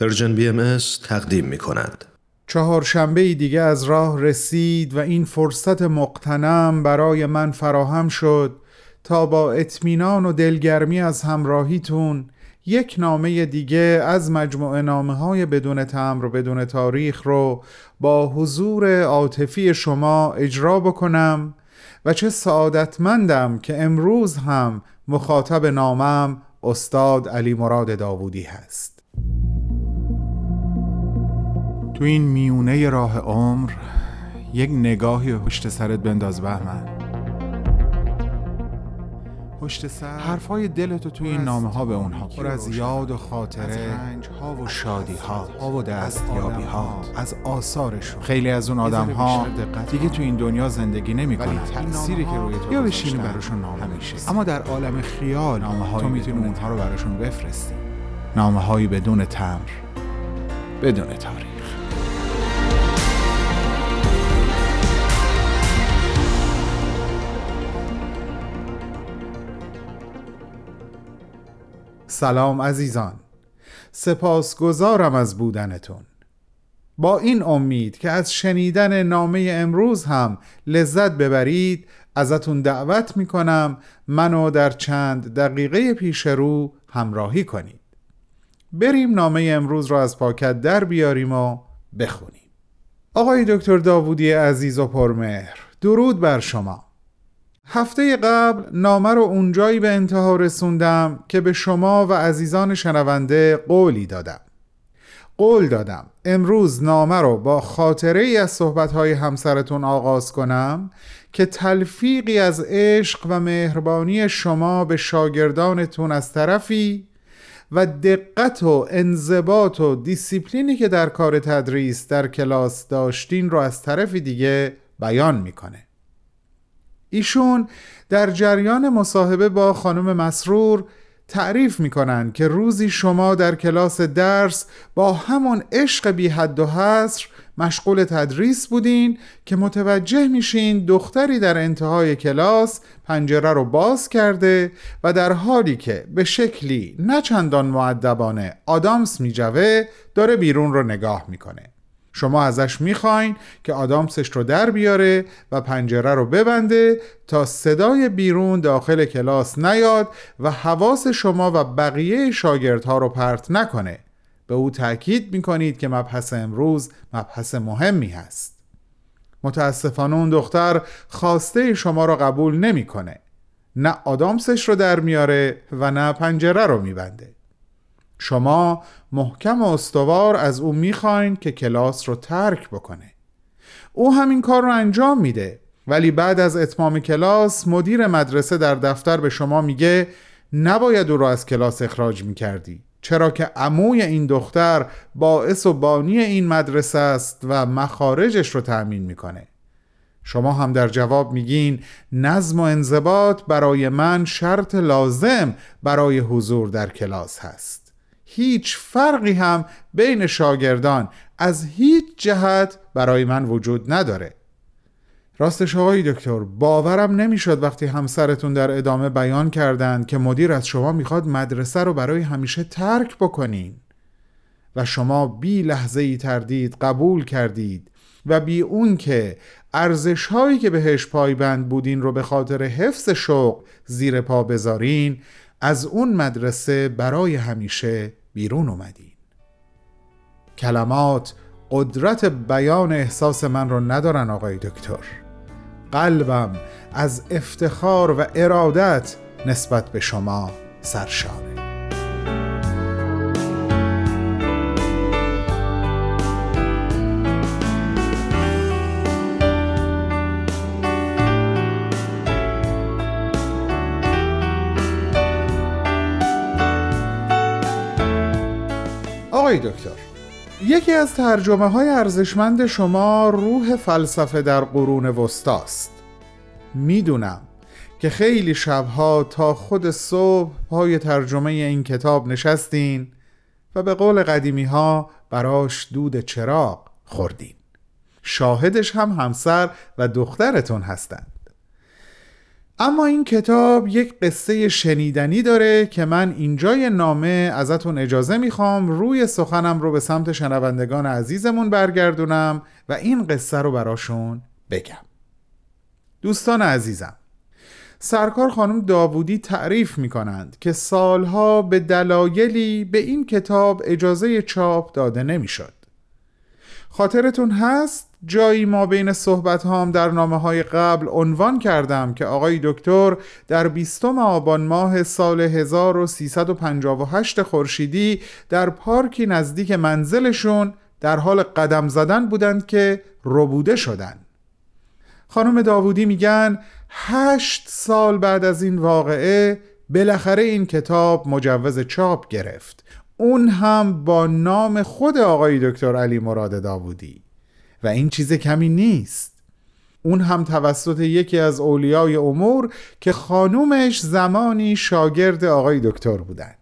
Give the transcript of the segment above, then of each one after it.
پرژن بی ام تقدیم می کند. چهارشنبه دیگه از راه رسید و این فرصت مقتنم برای من فراهم شد تا با اطمینان و دلگرمی از همراهیتون یک نامه دیگه از مجموعه نامه های بدون تمر و بدون تاریخ رو با حضور عاطفی شما اجرا بکنم و چه سعادتمندم که امروز هم مخاطب نامم استاد علی مراد داوودی هست تو این میونه راه عمر یک نگاهی پشت سرت بنداز بهمن. پشت سر حرفای دلتو توی این نامه ها به اونها. پر از یاد و خاطره ها و شادی ها و دستیابی ها از آثارشون. خیلی از اون آدم ها دیگه تو این دنیا زندگی نمی‌کنن تأثیری که روی تو یا بشینی براشون نامه میشه اما در عالم خیال نامه تو می‌تونی اونها رو براشون بفرستی. نامه هایی بدون تمر بدون تاریخ. سلام عزیزان. سپاسگزارم از بودنتون. با این امید که از شنیدن نامه امروز هم لذت ببرید ازتون دعوت می‌کنم منو در چند دقیقه پیش رو همراهی کنید. بریم نامه امروز را از پاکت در بیاریم و بخونیم. آقای دکتر داوودی عزیز و پرمهر درود بر شما. هفته قبل نامه رو اونجایی به انتها رسوندم که به شما و عزیزان شنونده قولی دادم. قول دادم امروز نامه رو با خاطره ای از صحبتهای همسرتون آغاز کنم که تلفیقی از عشق و مهربانی شما به شاگردانتون از طرفی و دقت و انضباط و دیسیپلینی که در کار تدریس در کلاس داشتین رو از طرف دیگه بیان می‌کنه. ایشون در جریان مصاحبه با خانم مسرور تعریف می‌کنن که روزی شما در کلاس درس با همون عشق بی حد و حصر مشغول تدریس بودین که متوجه میشین دختری در انتهای کلاس پنجره رو باز کرده و در حالی که به شکلی نه چندان معدبانه آدامس میجوه داره بیرون رو نگاه می‌کنه. شما ازش می‌خواین که آدامسش رو در بیاره و پنجره رو ببنده تا صدای بیرون داخل کلاس نیاد و حواس شما و بقیه شاگردها رو پرت نکنه. به او تاکید می‌کنید که مبحث امروز مبحث مهمی هست. متاسفانه اون دختر خواسته شما رو قبول نمی‌کنه. نه آدامسش رو در میاره و نه پنجره رو میبنده. شما محکم و استوار از او می‌خواین که کلاس رو ترک بکنه. او همین کار رو انجام میده. ولی بعد از اتمام کلاس مدیر مدرسه در دفتر به شما میگه نباید او را از کلاس اخراج می‌کردی. چرا که عموی این دختر باعث و بانی این مدرسه است و مخارجش رو تأمین می‌کنه. شما هم در جواب میگین نظم و انضباط برای من شرط لازم برای حضور در کلاس هست. هیچ فرقی هم بین شاگردان از هیچ جهت برای من وجود نداره. راستش آقای دکتر باورم نمی‌شد وقتی همسرتون در ادامه بیان کردند که مدیر از شما می‌خواد مدرسه رو برای همیشه ترک بکنین و شما بی لحظه ای تردید قبول کردید و بی اون که ارزش هایی که بهش پایبند بودین رو به خاطر حفظ شوق زیر پا بذارین از اون مدرسه برای همیشه بیرون اومدین. کلمات قدرت بیان احساس من رو ندارن آقای دکتر. قلبم از افتخار و ارادت نسبت به شما سرشاره یکی از ترجمه های ارزشمند شما روح فلسفه در قرون وسطاست می‌دونم که خیلی شبها تا خود صبح پای ترجمه این کتاب نشستین و به قول قدیمی ها براش دود چراغ خوردین. شاهدش هم همسر و دخترتون هستند. اما این کتاب یک قصه شنیدنی داره که من اینجای نامه ازتون اجازه می‌خوام روی سخنم رو به سمت شنوندگان عزیزمون برگردونم و این قصه رو براشون بگم دوستان عزیزم سرکار خانم داوودی تعریف می کنند که سالها به دلایلی به این کتاب اجازه چاپ داده نمی شد. خاطرتون هست جایی ما بین صحبت هام در نامه های قبل عنوان کردم که آقای دکتر در 20 آبان ماه سال 1358 خورشیدی در پارکی نزدیک منزلشون در حال قدم زدن بودند که ربوده شدند. خانم داوودی میگن هشت سال بعد از این واقعه بالاخره این کتاب مجوز چاپ گرفت اون هم با نام خود آقای دکتر علی مراد داوودی و این چیز کمی نیست. اون هم توسط یکی از اولیای امور که خانومش زمانی شاگرد آقای دکتر بودن.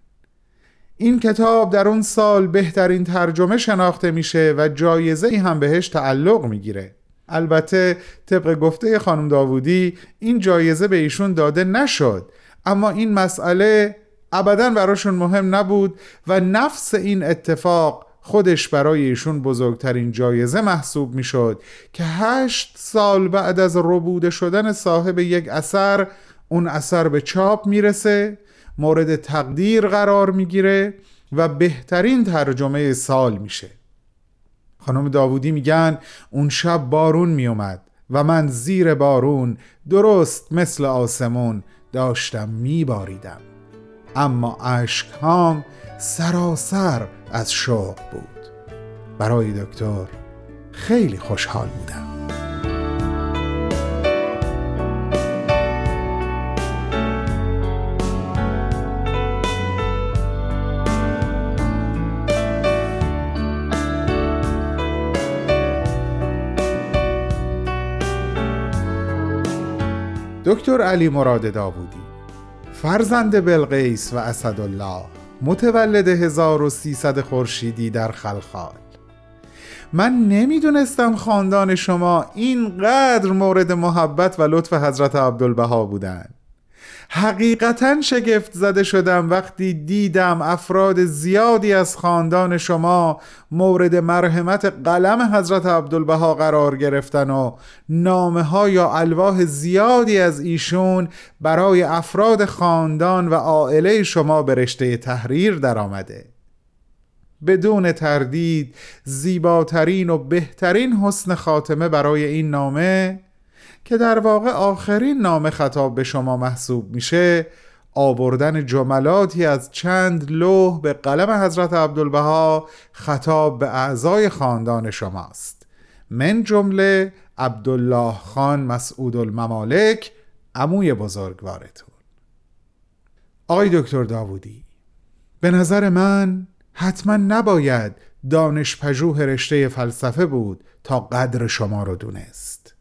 این کتاب در اون سال بهترین ترجمه شناخته میشه و جایزه هم بهش تعلق می‌گیره. البته طبق گفته خانم داوودی این جایزه به ایشون داده نشد. اما این مسئله ابدا براشون مهم نبود و نفس این اتفاق خودش برای ایشون بزرگترین جایزه محسوب می‌شد که هشت سال بعد از ربوده شدن صاحب یک اثر اون اثر به چاپ می‌رسه مورد تقدیر قرار می‌گیره و بهترین ترجمه سال میشه. خانم داوودی میگن اون شب بارون میومد و من زیر بارون درست مثل آسمون داشتم میباریدم. اما اشکهام سراسر از شوق بود. برای دکتر خیلی خوشحال بودم. دکتر علی مراد داوودی فرزند بلقیس و اسدالله متولد 1300 خورشیدی در خلخال. من نمی‌دونستم خاندان شما اینقدر مورد محبت و لطف حضرت عبدالبها بودند. حقیقتا شگفت زده شدم وقتی دیدم افراد زیادی از خاندان شما مورد مرحمت قلم حضرت عبدالبها قرار گرفتن و نامه ها یا الواح زیادی از ایشون برای افراد خاندان و عائله شما به رشته تحریر درآمده. بدون تردید زیباترین و بهترین حسن خاتمه برای این نامه که در واقع آخرین نام خطاب به شما محسوب میشه آوردن جملاتی از چند لوح به قلم حضرت عبدالبها خطاب به اعضای خاندان شماست. من جمله عبدالله خان مسعود الممالک عموی بزرگوارتون. آقای دکتر داوودی به نظر من حتما نباید دانش پژوه رشته فلسفه بود تا قدر شما رو دونست.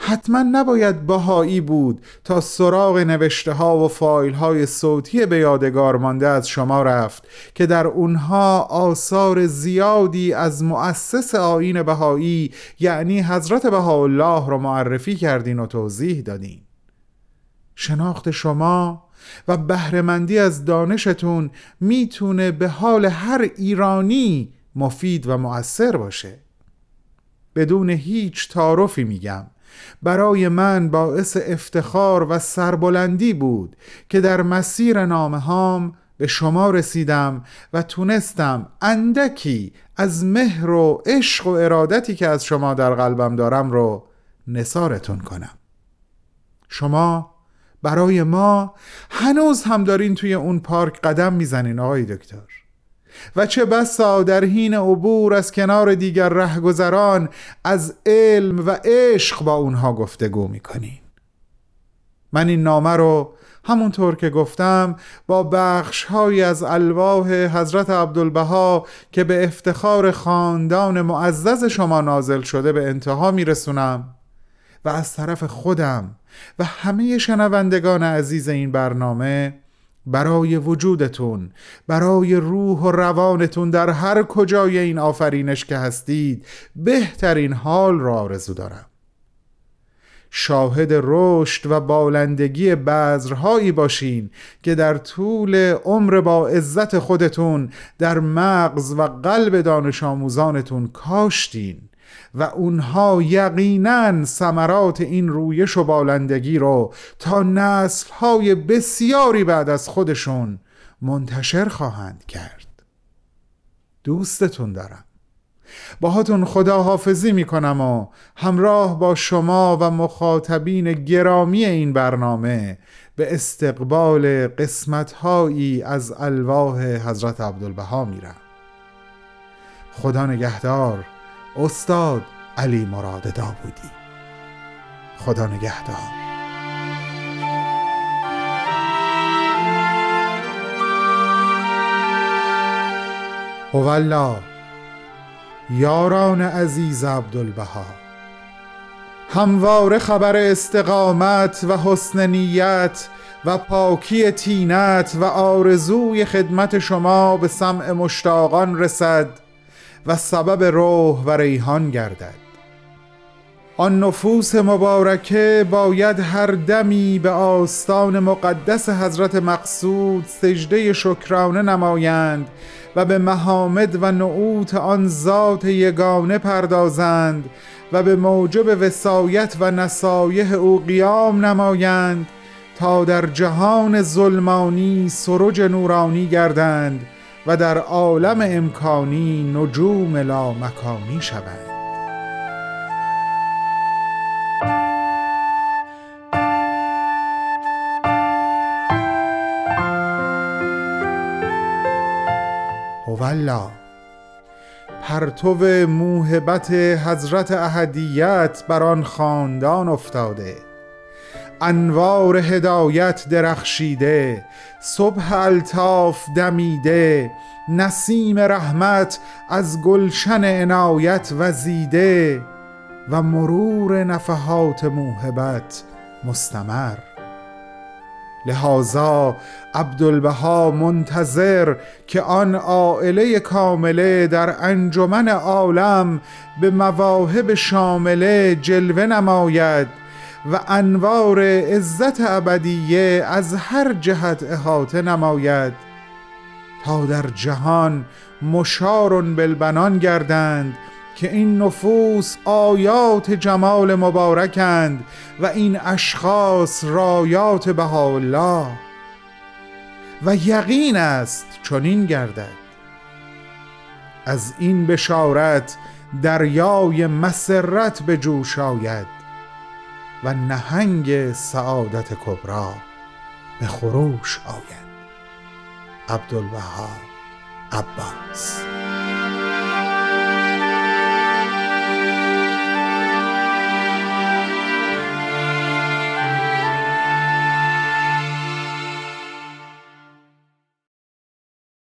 حتما نباید بهایی بود تا سراغ نوشته ها و فایل های صوتی به یادگار مانده از شما رفت که در اونها آثار زیادی از مؤسس آین بهایی یعنی حضرت بهاءالله را معرفی کردین و توضیح دادین. شناخت شما و بهرهمندی از دانشتون می‌تونه به حال هر ایرانی مفید و مؤثر باشه. بدون هیچ تعارفی میگم. برای من باعث افتخار و سربلندی بود که در مسیر نامه هام به شما رسیدم و تونستم اندکی از مهر و عشق و ارادتی که از شما در قلبم دارم رو نثارتون کنم. شما برای ما هنوز هم دارین توی اون پارک قدم می‌زنین آقای دکتر. و چه بسا در حین عبور از کنار دیگر رهگذران از علم و عشق با اونها گفتگو می‌کنین من این نامه رو همونطور که گفتم با بخش های از الواح حضرت عبدالبها که به افتخار خاندان معزز شما نازل شده به انتها میرسونم و از طرف خودم و همه شنوندگان عزیز این برنامه برای وجودتون برای روح و روانتون در هر کجای این آفرینش که هستید بهترین حال را آرزو دارم. شاهد رشد و بالندگی بذرهایی باشین که در طول عمر با عزت خودتون در مغز و قلب دانش آموزانتون کاشتین. و اونها یقینا ثمرات این رویش و بالندگی رو تا نسلهای بسیاری بعد از خودشون منتشر خواهند کرد. دوستتون دارم. باهاتون خداحافظی می‌کنم و همراه با شما و مخاطبین گرامی این برنامه به استقبال قسمتهایی از الواح حضرت عبدالبها میرم. خدا نگهدار. استاد علی مراد داوودی. خدا نگهدار. هوالله یاران عزیز عبدالبها همواره خبر استقامت و حسن نیت و پاکی تینت و آرزوی خدمت شما به سمع مشتاقان رسد. و سبب روح و ریحان گردد. آن نفوس مبارکه باید هر دمی به آستان مقدس حضرت مقصود سجده شکرانه نمایند و به محامد و نعوت آن ذات یگانه پردازند و به موجب وسایت و نصایح او قیام نمایند تا در جهان ظلمانی سرج نورانی گردند و در عالم امکانی نجوم لامکانی شوند هولا پرتو موهبت حضرت احدیت بر آن خاندان افتاده. انوار هدایت درخشیده صبح الطاف دمیده نسیم رحمت از گلشن عنایت وزیده و مرور نفحات موهبت مستمر. لحاظا عبدالبها منتظر که آن عائله کامله در انجمن عالم به مواهب شامله جلوه نماید. و انوار عزت ابدیه از هر جهت احاطه نماید تا در جهان مشارون بالبنان گردند که این نفوس آیات جمال مبارکند و این اشخاص رایات بهاءالله. و یقین است چنین گردد. از این بشارت دریای مسرت به جوش آید. و نهنگ سعادت کبرا به خروش آید عبدالبها عباس